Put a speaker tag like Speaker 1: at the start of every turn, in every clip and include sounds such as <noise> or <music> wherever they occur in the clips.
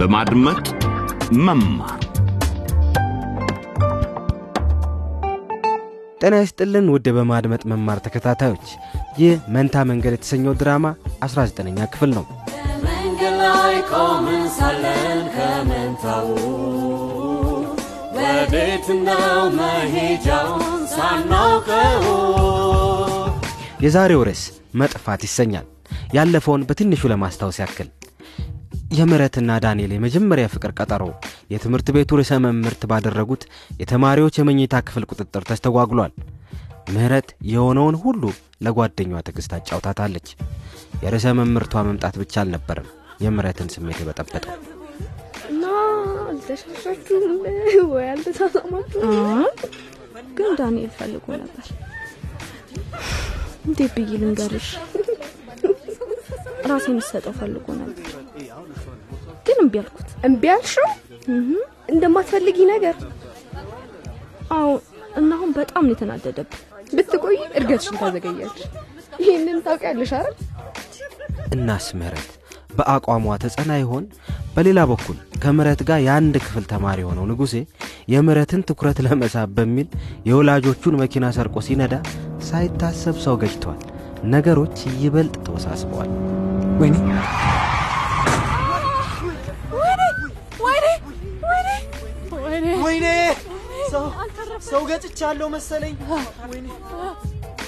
Speaker 1: በማድመጥ መማር።
Speaker 2: ጤና ይስጥልን ውድ በማድመጥ መማር ተከታታዮች ይህ መንታ መንገድ የተሰኘው ድራማ 19ኛ ክፍል ነው።
Speaker 3: መንገድ ላይ ቆምን ሳለን ከመንታው ወዴት ነው መሄጃውን ሳናውቀው?
Speaker 2: የዛሬው ርዕስ መጥፋት ይሰኛል። ያለፈውን በትንሹ ለማስታወስ ያክል የምረትና ዳንኤል የመጀመሪያ ፍቅር ቀጠሮ። የትምህርት ቤቱ ርዕሰ መምህርት ባደረጉት የተማሪዎች የመኝታ ክፍል ቁጥጥር ተስተጓጉሏል። ምህረት የሆነውን ሁሉ ለጓደኛዋ ትዕግስት አጫውታታለች። የርዕሰ መምህርቷ መምጣት ብቻ አልነበረም የምረትን ስሜት የበጠበጠው።
Speaker 4: እና አልተሻሻችሁም? ወይ አልተሳሳማችሁም?
Speaker 5: ግን ዳንኤል ፈልጎ ነበር። እንዴት ብዬ ልንገርሽ? ራሴን ሰጠው ፈልጎ ነበር፣ ግን እምቢ አልኩት።
Speaker 4: እምቢ አልሽው? እንደማትፈልጊ ነገር
Speaker 5: አዎ፣ እና አሁን በጣም ነው የተናደደብኝ።
Speaker 4: ብትቆይ እድገትሽን ታዘገያለሽ። ይህንን ታውቂያለሽ አይደል?
Speaker 2: እናስ ምህረት በአቋሟ ተጸና ይሆን በሌላ በኩል ከምረት ጋር የአንድ ክፍል ተማሪ የሆነው ንጉሴ የምረትን ትኩረት ለመሳብ በሚል የወላጆቹን መኪና ሰርቆ ሲነዳ ሳይታሰብ ሰው ገጭቷል ነገሮች ይበልጥ ተወሳስበዋል
Speaker 6: ወይኔ ሰው- ገጭቻለሁ መሰለኝ።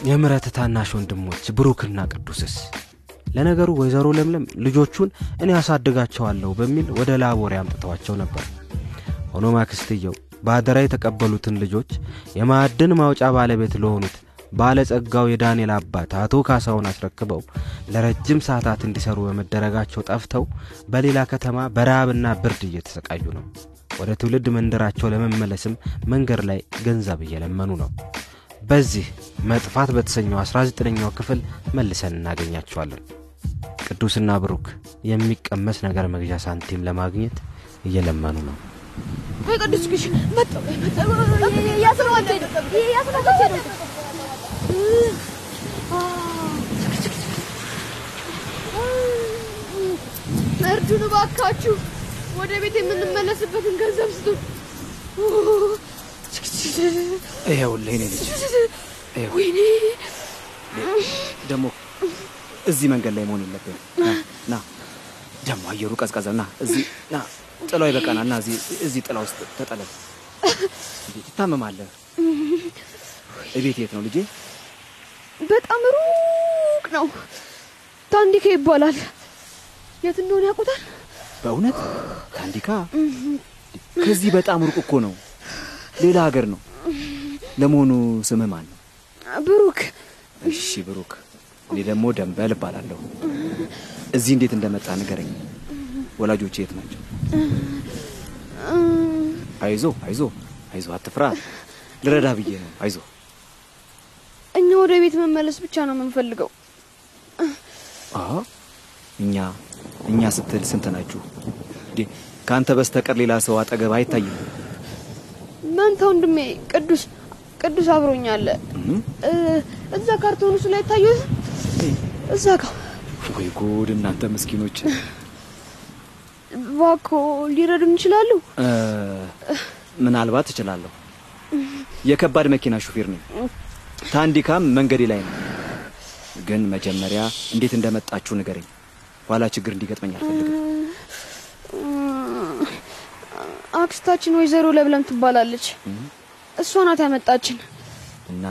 Speaker 2: የምረት ታናሽ ወንድሞች ብሩክና ቅዱስስ ለነገሩ ወይዘሮ ለምለም ልጆቹን እኔ ያሳድጋቸዋለሁ በሚል ወደ ላቦሬ አምጥተዋቸው ነበር። ሆኖም አክስትየው በአደራ የተቀበሉትን ልጆች የማዕድን ማውጫ ባለቤት ለሆኑት ባለጸጋው የዳንኤል አባት አቶ ካሳውን አስረክበው ለረጅም ሰዓታት እንዲሰሩ በመደረጋቸው ጠፍተው በሌላ ከተማ በረሃብና ብርድ እየተሰቃዩ ነው ወደ ትውልድ መንደራቸው ለመመለስም መንገድ ላይ ገንዘብ እየለመኑ ነው በዚህ መጥፋት በተሰኘው 19ኛው ክፍል መልሰን እናገኛቸዋለን ቅዱስና ብሩክ የሚቀመስ ነገር መግዣ ሳንቲም ለማግኘት እየለመኑ ነው
Speaker 4: ቅዱስ እርዱን እባካችሁ ወደ ቤት የምንመለስበትን ገንዘብ ስጡን
Speaker 6: ይኸውልህ የኔ ልጅ
Speaker 4: ወይኔ!
Speaker 6: ደግሞ እዚህ መንገድ ላይ መሆን የለብን ና ደግሞ አየሩ ቀዝቀዘ ና እዚህ ና። ጥላው ይበቃናል ና እዚህ ጥላ ውስጥ ተጠለል። <laughs> ትታመማለህ? እቤት የት ነው ልጄ
Speaker 4: በጣም ሩቅ ነው። ታንዲካ ይባላል። የት እንደሆነ ያውቁታል?
Speaker 6: በእውነት? ታንዲካ? ከዚህ በጣም ሩቅ እኮ ነው። ሌላ ሀገር ነው። ለመሆኑ ስምህ ማን ነው?
Speaker 4: ብሩክ።
Speaker 6: እሺ ብሩክ። እኔ ደግሞ ደንበል እባላለሁ። እዚህ እንዴት እንደመጣ ንገረኝ። ወላጆች የት ናቸው? አይዞ አይዞ አይዞ አትፍራ። ልረዳ ብዬ ነው። አይዞ
Speaker 4: ወደ ቤት መመለስ ብቻ ነው የምንፈልገው።
Speaker 6: እኛ እኛ ስትል ስንት ናችሁ? ከአንተ በስተቀር ሌላ ሰው አጠገብ አይታይም።
Speaker 4: መንታ ወንድሜ ቅዱስ ቅዱስ አብሮኛለ እዛ ካርቶኑ ላይ ታዩት እዛ ጋር
Speaker 6: ወይ ጉድ! እናንተ ምስኪኖች!
Speaker 4: ባኮ ሊረዱን ይችላሉ?
Speaker 6: ምናልባት እችላለሁ። የከባድ መኪና ሹፌር ነኝ ታንዲካም መንገዴ ላይ ነው። ግን መጀመሪያ እንዴት እንደመጣችሁ ንገረኝ። ኋላ ችግር እንዲገጥመኝ አልፈልግም።
Speaker 4: አክስታችን ወይዘሮ ለብለም ትባላለች። እሷ ናት ያመጣችን።
Speaker 6: እና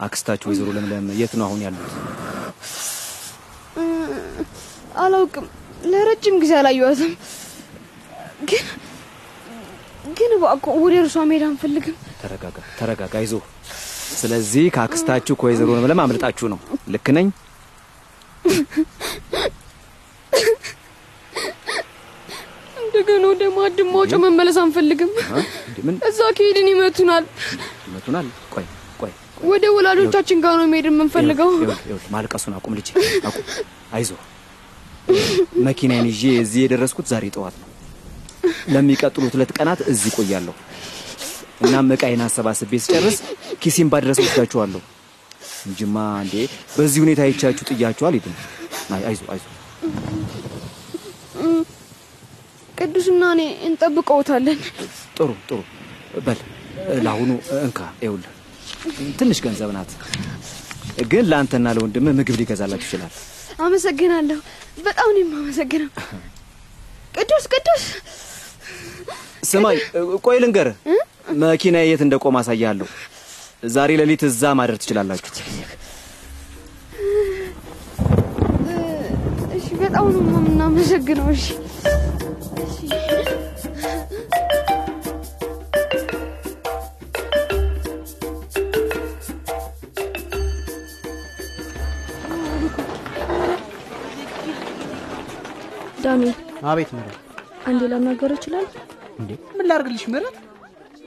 Speaker 6: አክስታችሁ ወይዘሮ ለምለም የት ነው አሁን ያሉት?
Speaker 4: አላውቅም። ለረጅም ጊዜ አላየዋትም ግን ግን ባኮ ወደ እርሷ መሄድ አንፈልግም።
Speaker 6: ተረጋጋ ተረጋጋ አይዞ ስለዚህ ከአክስታችሁ ከወይዘሮ ለምለም አምልጣችሁ ነው። ልክ ነኝ?
Speaker 4: እንደገና ወደ ማዕድን ማውጫ መመለስ አንፈልግም። እዛ ከሄድን ይመቱናል።
Speaker 6: ይመቱናል? ቆይ ቆይ
Speaker 4: ወደ ወላጆቻችን ጋር ነው መሄድ የምንፈልገው።
Speaker 6: ማልቀሱን አቁም ልጄ አቁም። አይዞ መኪናዬን ይዤ እዚህ የደረስኩት ዛሬ ጠዋት ነው። ለሚቀጥሉት ሁለት ቀናት እዚህ ቆያለሁ እናም እቃዬን አሰባስቤ ስጨርስ ኪሴን ባድረስ ወስዳችኋለሁ እንጂማ እንዴ በዚህ ሁኔታ አይቻችሁ ጥያችሁ አልሄድም። አይ አይዞ አይዞ
Speaker 4: ቅዱስና እኔ እንጠብቀውታለን።
Speaker 6: ጥሩ ጥሩ። በል ለአሁኑ እንካ፣ ይኸውልህ ትንሽ ገንዘብ ናት፣ ግን ለአንተና ለወንድምህ ምግብ ሊገዛላችሁ ይችላል።
Speaker 4: አመሰግናለሁ። በጣም ነው የማመሰግነው። ቅዱስ ቅዱስ
Speaker 6: ስማኝ፣ ቆይ ልንገርህ፣ መኪና የት እንደቆመ አሳያለሁ። ዛሬ ሌሊት እዛ ማደር ትችላላችሁ።
Speaker 4: እሺ፣ በጣም ነው የምናመሰግነው። እሺ እሺ።
Speaker 5: ዳንኤል
Speaker 7: አቤት ምረት።
Speaker 5: አንዴ ላናገር ይችላል?
Speaker 7: እንዴ ምን ላርግልሽ ምረት?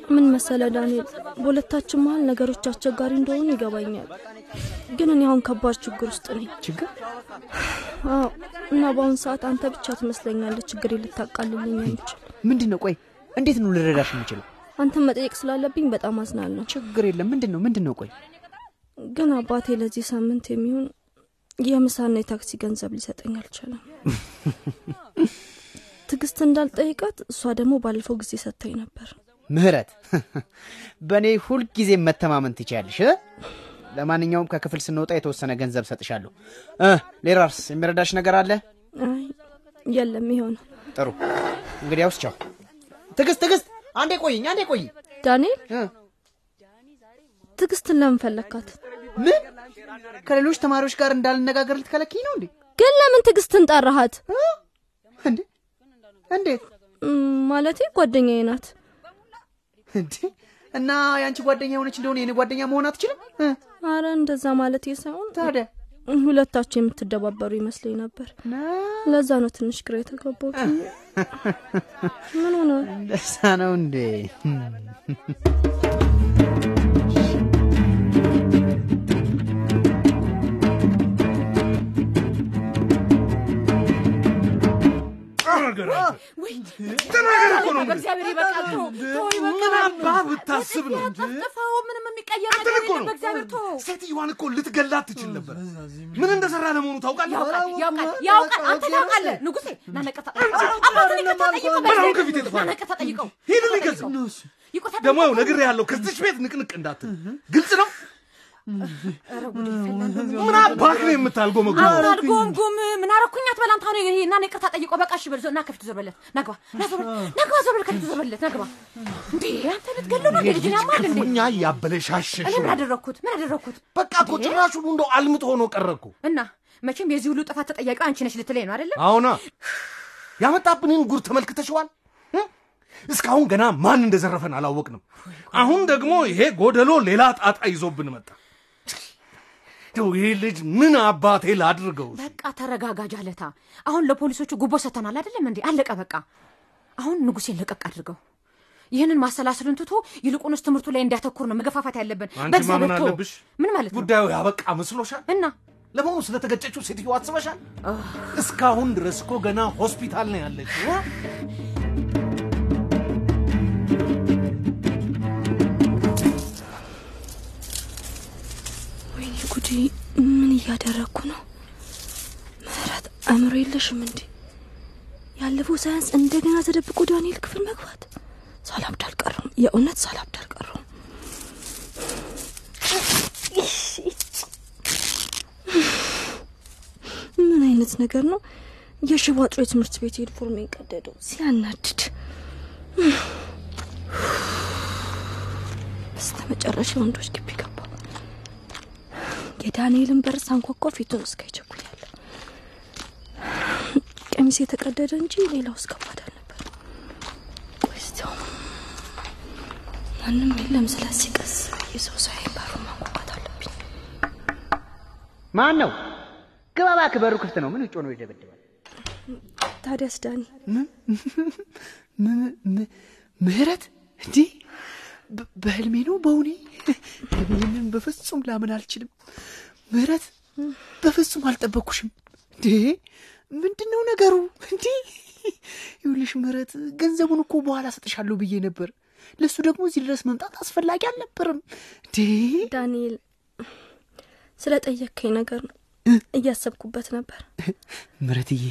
Speaker 5: ምን መሰለ ዳንኤል፣ በሁለታችን መሀል ነገሮች አስቸጋሪ እንደሆኑ ይገባኛል። ግን እኔ አሁን ከባድ ችግር ውስጥ ነኝ።
Speaker 7: ችግር?
Speaker 5: አዎ። እና በአሁን ሰዓት አንተ ብቻ ትመስለኛለህ ችግር ልታቃልልኝ የምችል።
Speaker 7: ምንድን ነው? ቆይ እንዴት ነው ልረዳሽ የምችለው?
Speaker 5: አንተን መጠየቅ ስላለብኝ በጣም አዝናለሁ።
Speaker 7: ችግር የለም። ምንድን ነው? ምንድን ነው? ቆይ
Speaker 5: ግን አባቴ ለዚህ ሳምንት የሚሆን የምሳና የታክሲ ገንዘብ ሊሰጠኝ አልቻለም። <laughs> ትዕግስት እንዳልጠይቃት እሷ ደግሞ ባለፈው ጊዜ ሰጥታኝ ነበር።
Speaker 7: ምህረት፣ በእኔ ሁልጊዜ መተማመን ትችያለሽ።? ለማንኛውም ከክፍል ስንወጣ የተወሰነ ገንዘብ ሰጥሻለሁ። ሌላስ የሚረዳሽ ነገር አለ?
Speaker 5: የለም፣ ይኸው ነው።
Speaker 7: ጥሩ እንግዲያውስ ቻው። ትዕግስት፣ ትዕግስት፣ አንዴ ቆይኝ፣ አንዴ ቆይኝ።
Speaker 5: ዳንኤል? ትዕግስትን ለምን ፈለግካት?
Speaker 7: ምን ከሌሎች ተማሪዎች ጋር እንዳልነጋገር ልትከለክኝ ነው እንዴ?
Speaker 5: ግን ለምን ትዕግስትን ጠራሃት?
Speaker 7: እንዴ እንዴት
Speaker 5: ማለቴ ጓደኛዬ ናት።?
Speaker 7: እና የአንቺ ጓደኛ የሆነች እንደሆነ የኔ ጓደኛ መሆን አትችልም?
Speaker 5: አረ እንደዛ ማለቴ ሳይሆን
Speaker 7: ታዲያ
Speaker 5: ሁለታችሁ የምትደባበሩ ይመስለኝ ነበር። ለዛ ነው ትንሽ ግራ የተጋባሁት። ምን ሆነ?
Speaker 7: እንደዛ ነው እንዴ?
Speaker 1: ተናገር እኮ ነው
Speaker 8: በእግዚአብሔር ይበቃል።
Speaker 1: ምን ብታስብ ነው
Speaker 8: ምንም የሚቀየር ነገር
Speaker 1: እኮ
Speaker 8: የለም። በእግዚአብሔር
Speaker 1: ሴትዮዋን እኮ ልትገላት ትችል ነበር። ምን እንደሰራ ለመሆኑ ታውቃለህ?
Speaker 8: ያውቃል ያውቃል ያውቃል። አንተ ታውቃለህ ንጉሴ። ና ነቅርታ አባትን ይቅርታ ጠይቀው።
Speaker 1: ምን አሁን ከፊቴ ጥፋ
Speaker 8: ና
Speaker 1: ነው?
Speaker 8: ነቅርታ ጠይቀው።
Speaker 1: ሂድልኝ ከዚህ
Speaker 8: ይቅርታ
Speaker 1: ደግሞ ያው ነግሬሃለሁ፣ ከዚች ቤት ንቅንቅ እንዳትል። ግልጽ ነው። ምን አባህ ነው የምታልጎ መጉ
Speaker 8: አሁን አድጎምጉም ምን አረኩኝ አትበላም። ታሁን ይሄ ና ይቅርታ ጠይቀው። በቃ እሺ በል ዞ- ና ከፊቱ ዞር በለት ና ግባ ና ዞር በል ከፊቱ ዞር በለት እንዴ አንተ ልትገለው ነው? ልጅን ያማል እንዴ?
Speaker 1: እኛ እያበለሻሸሽ
Speaker 8: እኔ ምን አደረግኩት? ምን አደረግኩት?
Speaker 1: በቃ እኮ ጭራሹን እንደው አልምጥ ሆኖ ቀረኩ።
Speaker 8: እና መቼም የዚህ ሁሉ ጥፋት ተጠያቂው አንቺ ነሽ ልትለኝ ነው አይደለም?
Speaker 1: አሁና ያመጣብንን ጉር ተመልክተሽዋል።? እስካሁን ገና ማን እንደዘረፈን አላወቅንም። አሁን ደግሞ ይሄ ጎደሎ ሌላ ጣጣ ይዞብን መጣ። እንደው ይሄ ልጅ ምን አባቴ ላድርገው?
Speaker 8: በቃ ተረጋጋ ጃለታ። አሁን ለፖሊሶቹ ጉቦ ሰጥተናል አይደለም እንዴ? አለቀ በቃ። አሁን ንጉሴን ለቀቅ አድርገው። ይህንን ማሰላሰሉን ትቶ ይልቁንስ ትምህርቱ ላይ እንዲያተኩር ነው መገፋፋት ያለብን። ተው።
Speaker 1: አለብሽ።
Speaker 8: ምን ማለት ነው?
Speaker 1: ጉዳዩ ያበቃ መስሎሻል?
Speaker 8: እና
Speaker 1: ለመሆኑ ስለተገጨችው ሴትዮ አስበሻል? እስካሁን ድረስ እኮ ገና ሆስፒታል ነው ያለችው።
Speaker 5: ምን እያደረግኩ ነው? ምህረት አእምሮ የለሽም እንዴ? ያለፈው ሳያንስ እንደገና ተደብቆ ዳንኤል ክፍል መግባት ሳላብድ አልቀረም። የእውነት ሳላብድ አልቀረም። ምን አይነት ነገር ነው? የሽባጮ የትምህርት ቤት ዩኒፎርም ቀደደው ሲያናድድ። በስተ መጨረሻ ወንዶች ግቢ ገባ። የዳንኤልን በር ሳንኳኳ ፊቱን እስከ ይቸኩያለሁ። ቀሚስ የተቀደደ እንጂ ሌላው ውስጥ ከባድ አልነበር። አሁን ማንም የለም። ስለዚህ ቀስ ብዬ ሰው ሳይ በሩ ማንኳኳት አለብኝ።
Speaker 7: ማን ነው? ግባ እባክህ፣ በሩ ክፍት ነው። ምን ውጭ ነው ይደበድባል?
Speaker 5: ታዲያስ ዳኒ
Speaker 7: ምህረት እንዲህ በህልሜ ነው በውኔ? ይህንን በፍጹም ላምን አልችልም። ምህረት በፍጹም አልጠበቅኩሽም። እንዴ ምንድን ነው ነገሩ? እንዲህ ይኸውልሽ ምህረት፣ ገንዘቡን እኮ በኋላ ሰጥሻለሁ ብዬ ነበር። ለእሱ ደግሞ እዚህ ድረስ መምጣት አስፈላጊ አልነበረም። እንዴ
Speaker 5: ዳንኤል ስለ ጠየቅከኝ ነገር ነው እያሰብኩበት ነበር።
Speaker 7: ምረትዬ፣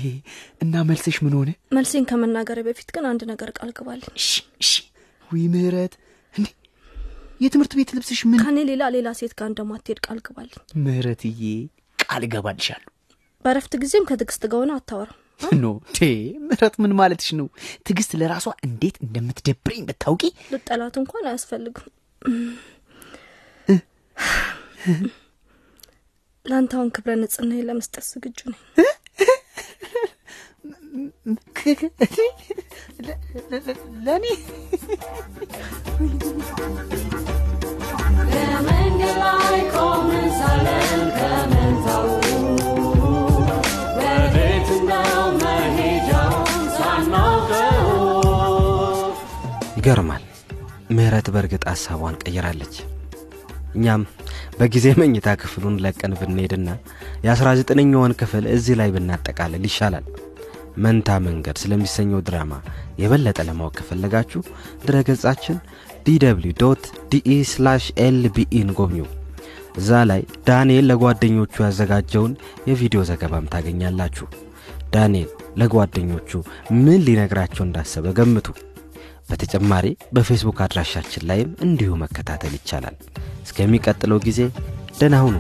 Speaker 7: እና መልስሽ ምን ሆነ?
Speaker 5: መልሴን ከመናገር በፊት ግን አንድ ነገር ቃል ግባልኝ።
Speaker 7: እሺ እሺ። ውይ ምህረት፣ እንዴ የትምህርት ቤት ልብስሽ ምን?
Speaker 5: ከኔ ሌላ ሌላ ሴት ጋር እንደማትሄድ ቃል ግባልኝ።
Speaker 7: ምህረትዬ፣ ቃል እገባልሻለሁ።
Speaker 5: በረፍት ጊዜም ከትዕግስት ጋር ሆነ አታወራም።
Speaker 7: ኖ ቴ ምህረት፣ ምን ማለትሽ ነው? ትዕግስት ለራሷ እንዴት እንደምትደብረኝ ብታውቂ።
Speaker 5: ልጠላት እንኳን አያስፈልግም። ለአንተ አሁን ክብረ ንጽህና ለመስጠት ዝግጁ ነኝ።
Speaker 7: ለእኔ
Speaker 2: በእርግጥ ሀሳቧን ቀይራለች። እኛም በጊዜ መኝታ ክፍሉን ለቀን ብንሄድና የአስራ ዘጠነኛውን ክፍል እዚህ ላይ ብናጠቃልል ይሻላል። መንታ መንገድ ስለሚሰኘው ድራማ የበለጠ ለማወቅ ከፈለጋችሁ ድረገጻችን DW dot DE slash LBE ን ጎብኙ። እዛ ላይ ዳንኤል ለጓደኞቹ ያዘጋጀውን የቪዲዮ ዘገባም ታገኛላችሁ። ዳንኤል ለጓደኞቹ ምን ሊነግራቸው እንዳሰበ ገምቱ። በተጨማሪ በፌስቡክ አድራሻችን ላይም እንዲሁ መከታተል ይቻላል። እስከሚቀጥለው ጊዜ ደህና ሁኑ።